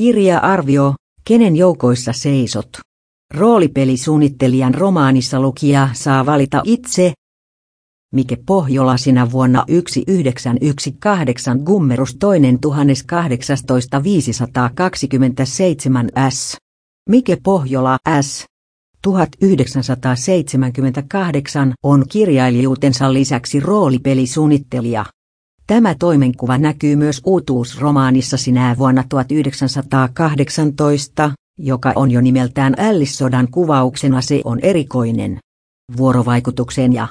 Kirja-arvio, kenen joukoissa seisot. Roolipelisuunnittelijan romaanissa lukija saa valita itse. Mike Pohjola sinä vuonna 1918 Gummerus toinen 527 S. Mike Pohjola S. 1978 on kirjailijuutensa lisäksi roolipelisuunnittelija. Tämä toimenkuva näkyy myös uutuusromaanissa sinä vuonna 1918, joka on jo nimeltään Ällissodan kuvauksena se on erikoinen. Vuorovaikutuksen ja